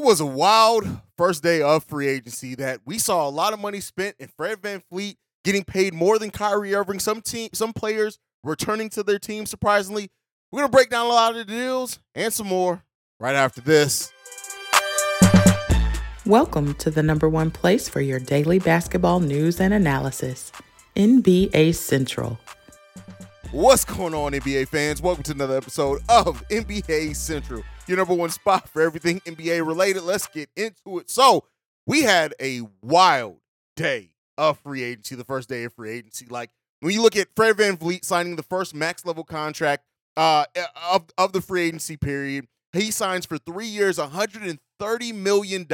It was a wild first day of free agency that we saw a lot of money spent in Fred VanVleet getting paid more than Kyrie Irving. Some team, some players returning to their team surprisingly. We're gonna break down a lot of the deals and some more right after this. Welcome to the number one place for your daily basketball news and analysis, NBA Central. What's going on, NBA fans? Welcome to another episode of NBA Central, your number one spot for everything NBA related. Let's get into it. So, we had a wild day of free agency, the first day of free agency. Like, when you look at Fred VanVleet signing the first max level contract uh, of, of the free agency period, he signs for three years, $130 million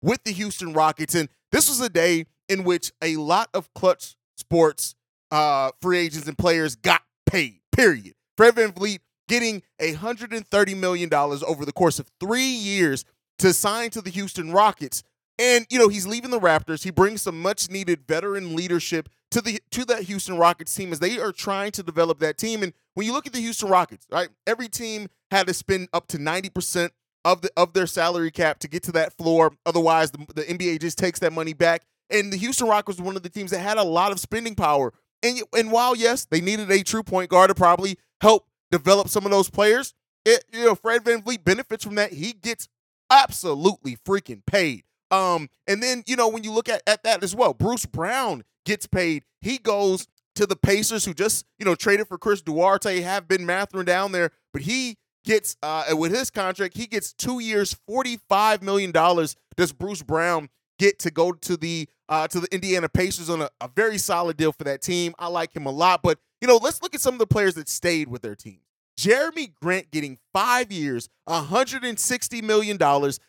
with the Houston Rockets. And this was a day in which a lot of Klutch Sports uh, free agents and players got paid, period. Fred VanVleet getting $130 million over the course of three years to sign to the Houston Rockets. And, you know, he's leaving the Raptors. He brings some much needed veteran leadership to the to that Houston Rockets team as they are trying to develop that team. And when you look at the Houston Rockets, right, every team had to spend up to 90% of the of their salary cap to get to that floor. Otherwise, the, the NBA just takes that money back. And the Houston Rockets was one of the teams that had a lot of spending power and, and while, yes, they needed a true point guard to probably help develop some of those players, it, you know, Fred VanVleet benefits from that. He gets absolutely freaking paid. Um, and then, you know, when you look at, at that as well, Bruce Brown gets paid. He goes to the Pacers, who just, you know, traded for Chris Duarte, have Ben Mathurin down there, but he gets uh with his contract, he gets two years, $45 million. Does Bruce Brown get to go to the uh, to the Indiana Pacers on a, a, very solid deal for that team. I like him a lot. But you know, let's look at some of the players that stayed with their team. Jerami Grant getting five years, $160 million,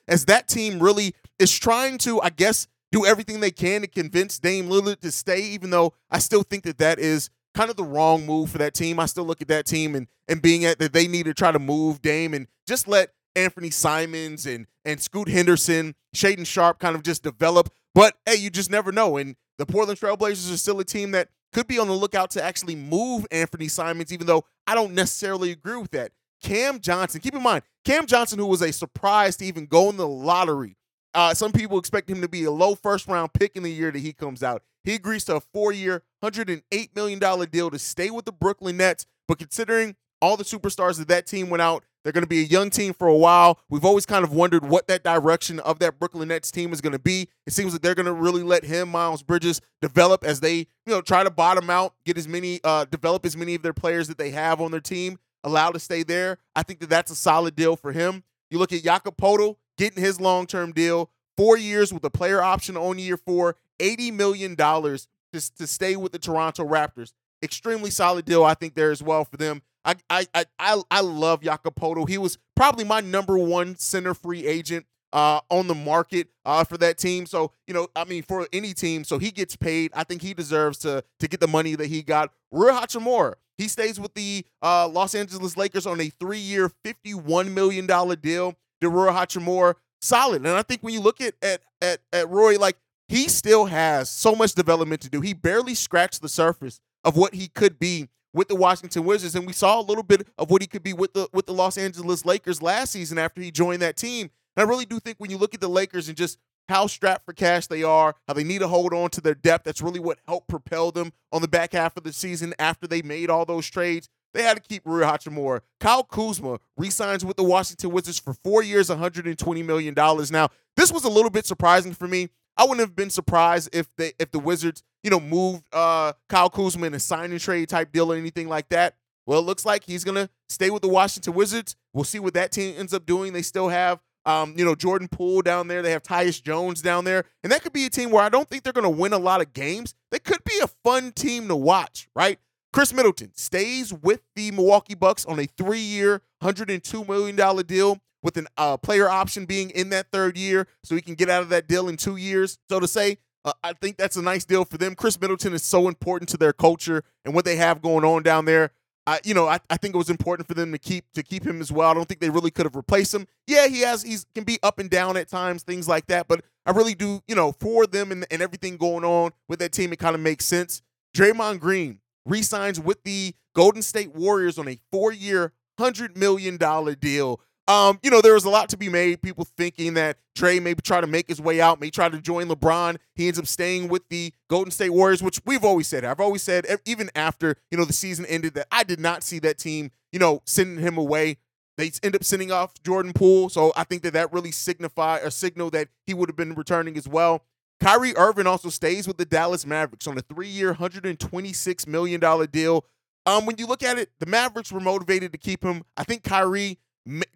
as that team really is trying to, I guess, do everything they can to convince Dame Lillard to stay, even though I still think that that is kind of the wrong move for that team. I still look at that team and, and being at that they need to try to move Dame and just let Anthony Simons and and Scoot Henderson, Shaedon Sharpe kind of just develop but hey, you just never know. And the Portland Trailblazers are still a team that could be on the lookout to actually move Anthony Simons, even though I don't necessarily agree with that. Cam Johnson, keep in mind, Cam Johnson, who was a surprise to even go in the lottery. Uh, some people expect him to be a low first round pick in the year that he comes out. He agrees to a four year, $108 million deal to stay with the Brooklyn Nets. But considering all the superstars of that team went out, they're going to be a young team for a while. We've always kind of wondered what that direction of that Brooklyn Nets team is going to be. It seems like they're going to really let him, Miles Bridges, develop as they, you know, try to bottom out, get as many, uh, develop as many of their players that they have on their team, allowed to stay there. I think that that's a solid deal for him. You look at Jakob Poeltl getting his long term deal, four years with a player option on year four, $80 million to, to stay with the Toronto Raptors. Extremely solid deal, I think, there as well for them. I I I I love Jakob Poeltl. He was probably my number one center free agent uh, on the market uh, for that team. So you know, I mean, for any team, so he gets paid. I think he deserves to to get the money that he got. Rui Hachimura, he stays with the uh, Los Angeles Lakers on a three year, fifty one million dollar deal. Rui Hachimura, solid. And I think when you look at at at at Roy, like he still has so much development to do. He barely scratched the surface of what he could be with the Washington Wizards, and we saw a little bit of what he could be with the with the Los Angeles Lakers last season after he joined that team. And I really do think when you look at the Lakers and just how strapped for cash they are, how they need to hold on to their depth, that's really what helped propel them on the back half of the season after they made all those trades. They had to keep Rui Hachimura. Kyle Kuzma re-signs with the Washington Wizards for four years, $120 million. Now, this was a little bit surprising for me. I wouldn't have been surprised if they if the Wizards, you know, moved uh, Kyle Kuzma in a sign and trade type deal or anything like that. Well, it looks like he's gonna stay with the Washington Wizards. We'll see what that team ends up doing. They still have um, you know, Jordan Poole down there. They have Tyus Jones down there. And that could be a team where I don't think they're to win a lot of games. They could be a fun team to watch, right? Khris Middleton stays with the Milwaukee Bucks on a three year, $102 million deal with an uh, player option being in that third year, so he can get out of that deal in two years. So to say, uh, I think that's a nice deal for them. Khris Middleton is so important to their culture and what they have going on down there. I, you know, I, I think it was important for them to keep to keep him as well. I don't think they really could have replaced him. Yeah, he has he's can be up and down at times, things like that. But I really do, you know, for them and, and everything going on with that team, it kind of makes sense. Draymond Green re-signs with the Golden State Warriors on a four-year, hundred million dollar deal. Um, you know, there was a lot to be made. People thinking that Dray maybe try to make his way out, may try to join LeBron. He ends up staying with the Golden State Warriors, which we've always said. I've always said, even after you know the season ended, that I did not see that team, you know, sending him away. They end up sending off Jordan Poole, so I think that that really signify a signal that he would have been returning as well. Kyrie Irving also stays with the Dallas Mavericks on a three-year, $126 million deal. Um, when you look at it, the Mavericks were motivated to keep him. I think Kyrie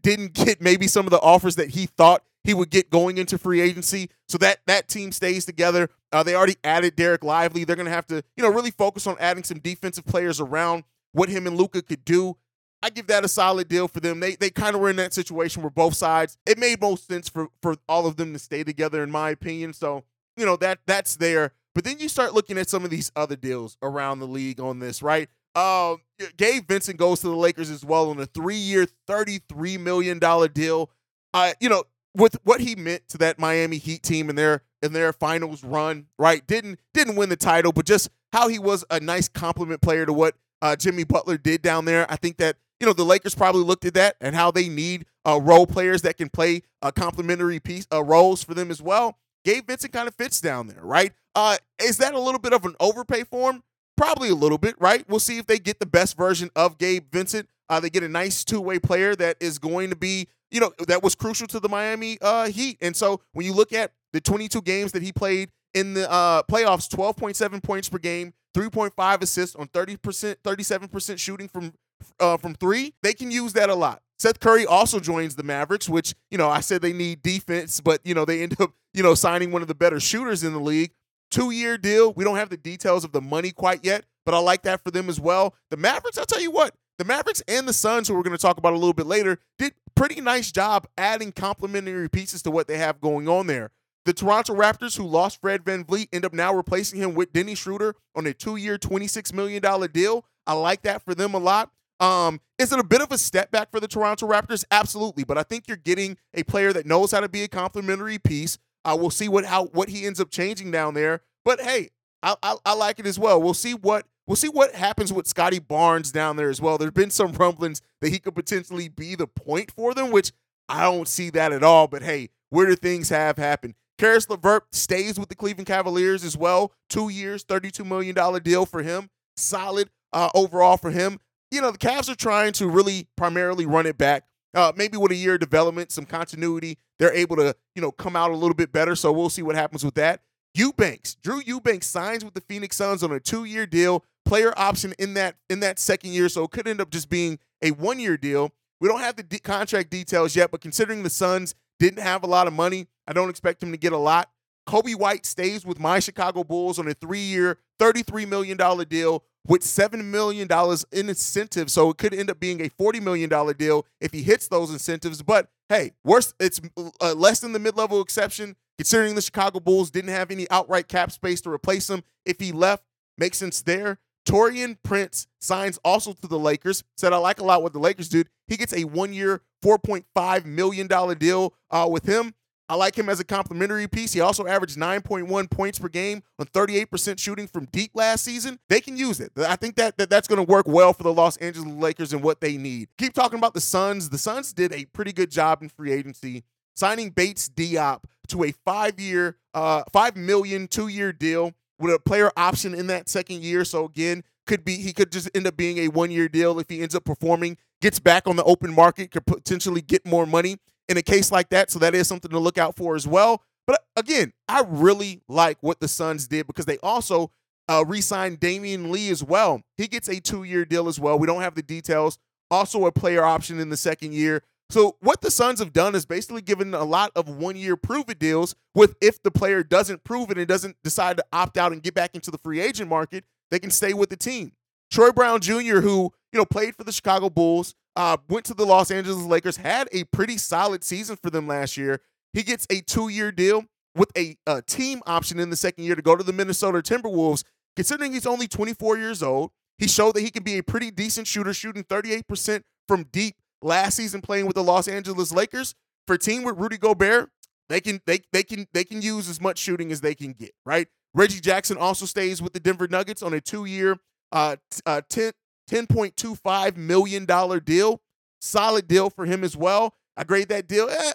didn't get maybe some of the offers that he thought he would get going into free agency. So that that team stays together. Uh, they already added Dereck Lively. They're going to have to, you know, really focus on adding some defensive players around what him and Luka could do. I give that a solid deal for them. They they kind of were in that situation where both sides. It made most sense for for all of them to stay together, in my opinion. So you know that that's there. But then you start looking at some of these other deals around the league on this, right? Uh, Gabe Vincent goes to the Lakers as well on a three-year, thirty-three million dollar deal. Uh, you know, with what he meant to that Miami Heat team in their in their finals run, right? Didn't didn't win the title, but just how he was a nice compliment player to what uh, Jimmy Butler did down there. I think that you know the Lakers probably looked at that and how they need uh, role players that can play uh, complementary piece uh, roles for them as well. Gabe Vincent kind of fits down there, right? Uh, is that a little bit of an overpay for him? Probably a little bit, right? We'll see if they get the best version of Gabe Vincent. Uh, they get a nice two way player that is going to be, you know, that was crucial to the Miami uh, Heat. And so when you look at the 22 games that he played in the uh, playoffs, 12.7 points per game, 3.5 assists on 30%, 37% shooting from uh, from three, they can use that a lot. Seth Curry also joins the Mavericks, which, you know, I said they need defense, but, you know, they end up, you know, signing one of the better shooters in the league. Two year deal. We don't have the details of the money quite yet, but I like that for them as well. The Mavericks, I'll tell you what, the Mavericks and the Suns, who we're going to talk about a little bit later, did pretty nice job adding complementary pieces to what they have going on there. The Toronto Raptors, who lost Fred VanVleet, end up now replacing him with Denny Schroeder on a two year, $26 million deal. I like that for them a lot. Um, is it a bit of a step back for the Toronto Raptors? Absolutely, but I think you're getting a player that knows how to be a complementary piece. Uh, we'll see what how what he ends up changing down there. But hey, I, I, I like it as well. We'll see what we'll see what happens with Scottie Barnes down there as well. There's been some rumblings that he could potentially be the point for them, which I don't see that at all. But hey, where do things have happened? Caris LeVert stays with the Cleveland Cavaliers as well. Two years, $32 million deal for him. Solid uh, overall for him. You know, the Cavs are trying to really primarily run it back. Uh, maybe with a year of development, some continuity, they're able to, you know, come out a little bit better. So we'll see what happens with that. Eubanks, Drew Eubanks signs with the Phoenix Suns on a two-year deal, player option in that in that second year, so it could end up just being a one-year deal. We don't have the de- contract details yet, but considering the Suns didn't have a lot of money, I don't expect him to get a lot. Coby White stays with my Chicago Bulls on a three-year, $33 million deal with $7 million in incentives. So it could end up being a $40 million deal if he hits those incentives. But hey, worse, it's uh, less than the mid-level exception Considering the Chicago Bulls didn't have any outright cap space to replace him, if he left, makes sense there. Taurean Prince signs also to the Lakers. Said I like a lot what the Lakers did. He gets a one-year, $4.5 million deal uh, with him. I like him as a complimentary piece. He also averaged 9.1 points per game on 38% shooting from deep last season. They can use it. I think that, that that's going to work well for the Los Angeles Lakers and what they need. Keep talking about the Suns. The Suns did a pretty good job in free agency signing Bates Diop to a five-year, uh, five million two-year deal with a player option in that second year. So again, could be he could just end up being a one-year deal if he ends up performing, gets back on the open market, could potentially get more money in a case like that. So that is something to look out for as well. But again, I really like what the Suns did because they also uh, re-signed Damion Lee as well. He gets a two-year deal as well. We don't have the details. Also, a player option in the second year. So what the Suns have done is basically given a lot of one-year prove-it deals with if the player doesn't prove it and doesn't decide to opt out and get back into the free agent market, they can stay with the team. Troy Brown Jr., who you know played for the Chicago Bulls, uh, went to the Los Angeles Lakers, had a pretty solid season for them last year. He gets a two-year deal with a, a team option in the second year to go to the Minnesota Timberwolves. Considering he's only 24 years old, he showed that he can be a pretty decent shooter, shooting 38% from deep last season playing with the Los Angeles Lakers. For a team with Rudy Gobert, they can they they can they can use as much shooting as they can get, right? Reggie Jackson also stays with the Denver Nuggets on a two-year uh, uh 10 $10.25 million deal. Solid deal for him as well. I grade that deal. Eh,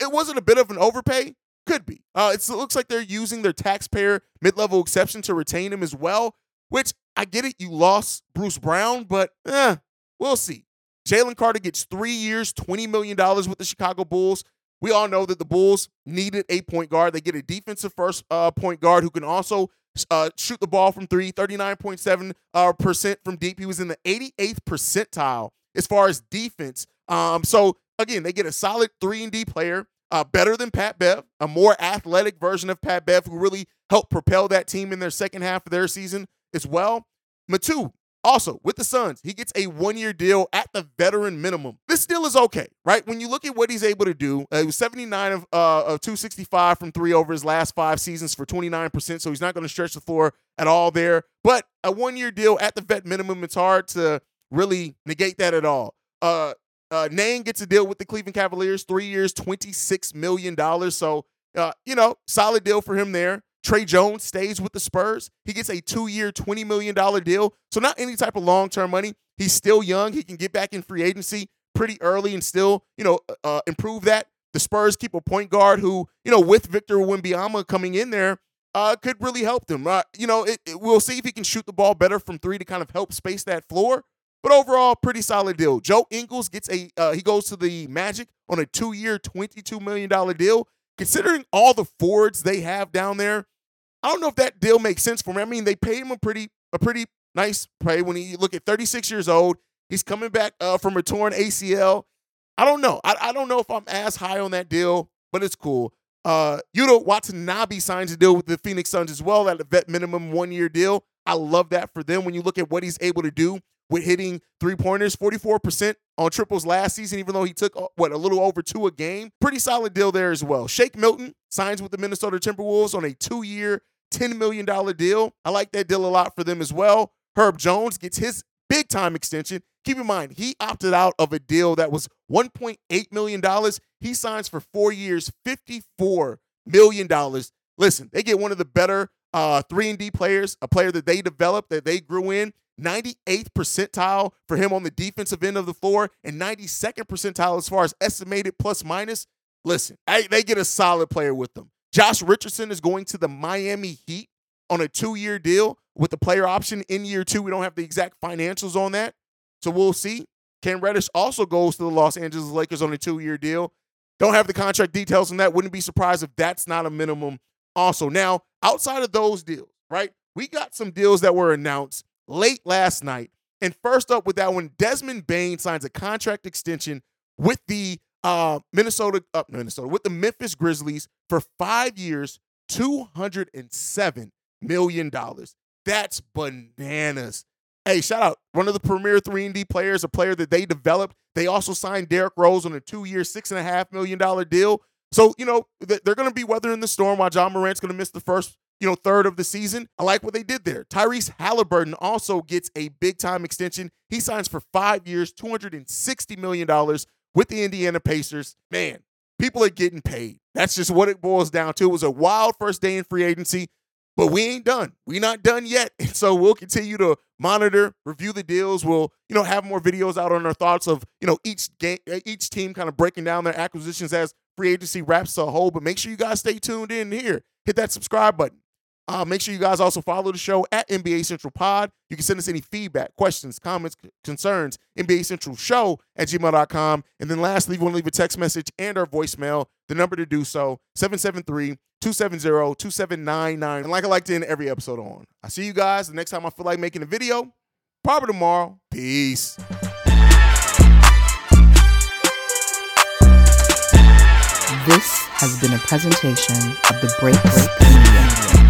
it wasn't a bit of an overpay. Could be. Uh, it looks like they're using their taxpayer mid-level exception to retain him as well. Which I get it. You lost Bruce Brown, but eh, we'll see. Jalen Carter gets three years, $20 million with the Chicago Bulls. We all know that the Bulls needed a point guard. They get a defensive first uh, point guard who can also uh, shoot the ball from three, 39.7% uh, percent from deep. He was in the 88th percentile as far as defense. Um, so, again, they get a solid 3 and D player, uh, better than Pat Bev, a more athletic version of Pat Bev who really helped propel that team in their second half of their season as well. Metu, also, with the Suns, he gets a one year deal at the veteran minimum. This deal is okay, right? When you look at what he's able to do, uh, he was 79 of, uh, of 265 from three over his last five seasons for 29%, so he's not going to stretch the floor at all there. But a one year deal at the vet minimum, it's hard to really negate that at all. Uh, uh, Niang gets a deal with the Cleveland Cavaliers, three years, $26 million. So, uh, you know, solid deal for him there. Tre Jones stays with the Spurs. He gets a two year, $20 million deal. So, not any type of long term money. He's still young. He can get back in free agency pretty early and still, you know, uh, uh, improve that. The Spurs keep a point guard who, you know, with Victor Wembanyama coming in there, uh, could really help them. Uh, you know, it, it, we'll see if he can shoot the ball better from three to kind of help space that floor. But overall, pretty solid deal. Joe Ingles gets a uh, he goes to the Magic on a two year, twenty two million dollar deal. Considering all the forwards they have down there, I don't know if that deal makes sense for me. I mean, they paid him a pretty a pretty nice pay when he look at 36 years old. He's coming back uh, from a torn ACL. I don't know. I, I don't know if I'm as high on that deal, but it's cool. Uh, Yuta Watanabe signs a deal with the Phoenix Suns as well at a vet minimum one year deal. I love that for them when you look at what he's able to do with hitting three pointers, 44% on triples last season, even though he took, uh, what, a little over two a game. Pretty solid deal there as well. Shake Milton signs with the Minnesota Timberwolves on a two year, $10 million deal. I like that deal a lot for them as well. Herb Jones gets his big time extension. Keep in mind, he opted out of a deal that was $1.8 million. He signs for four years, $54 million. Listen, they get one of the better uh, 3 and D players, a player that they developed, that they grew in. 98th percentile for him on the defensive end of the floor and 92nd percentile as far as estimated plus minus. Listen, I, they get a solid player with them. Josh Richardson is going to the Miami Heat on a two year deal with the player option in year two. We don't have the exact financials on that. So we'll see. Cam Reddish also goes to the Los Angeles Lakers on a two year deal. Don't have the contract details on that. Wouldn't be surprised if that's not a minimum. Also, now outside of those deals, right? We got some deals that were announced late last night. And first up with that one, Desmond Bane signs a contract extension with the uh, Minnesota, uh, Minnesota, with the Memphis Grizzlies for five years, $207 million. That's bananas. Hey, shout out one of the premier 3 and D players, a player that they developed. They also signed Derrick Rose on a two-year, $6.5 million deal. So, you know, they're going to be weathering the storm while Ja Morant's going to miss the first, you know, third of the season. I like what they did there. Tyrese Halliburton also gets a big-time extension. He signs for five years, $260 million with the Indiana Pacers. Man, people are getting paid. That's just what it boils down to. It was a wild first day in free agency, but we ain't done. We not done yet. And so we'll continue to monitor, review the deals. We'll, you know, have more videos out on our thoughts of, you know, each game, each team kind of breaking down their acquisitions as free agency wraps a whole. But make sure you guys stay tuned in here. Hit that subscribe button. Uh, make sure you guys also follow the show at NBA Central Pod. You can send us any feedback, questions, comments, concerns, NBA Central Show at gmail.com. And then lastly, if you want to leave a text message and our voicemail, the number to do so, 773-270-2799. And like I like to end every episode on. I see you guys the next time I feel like making a video. Probably tomorrow. Peace. This has been a presentation of the Break Break Media.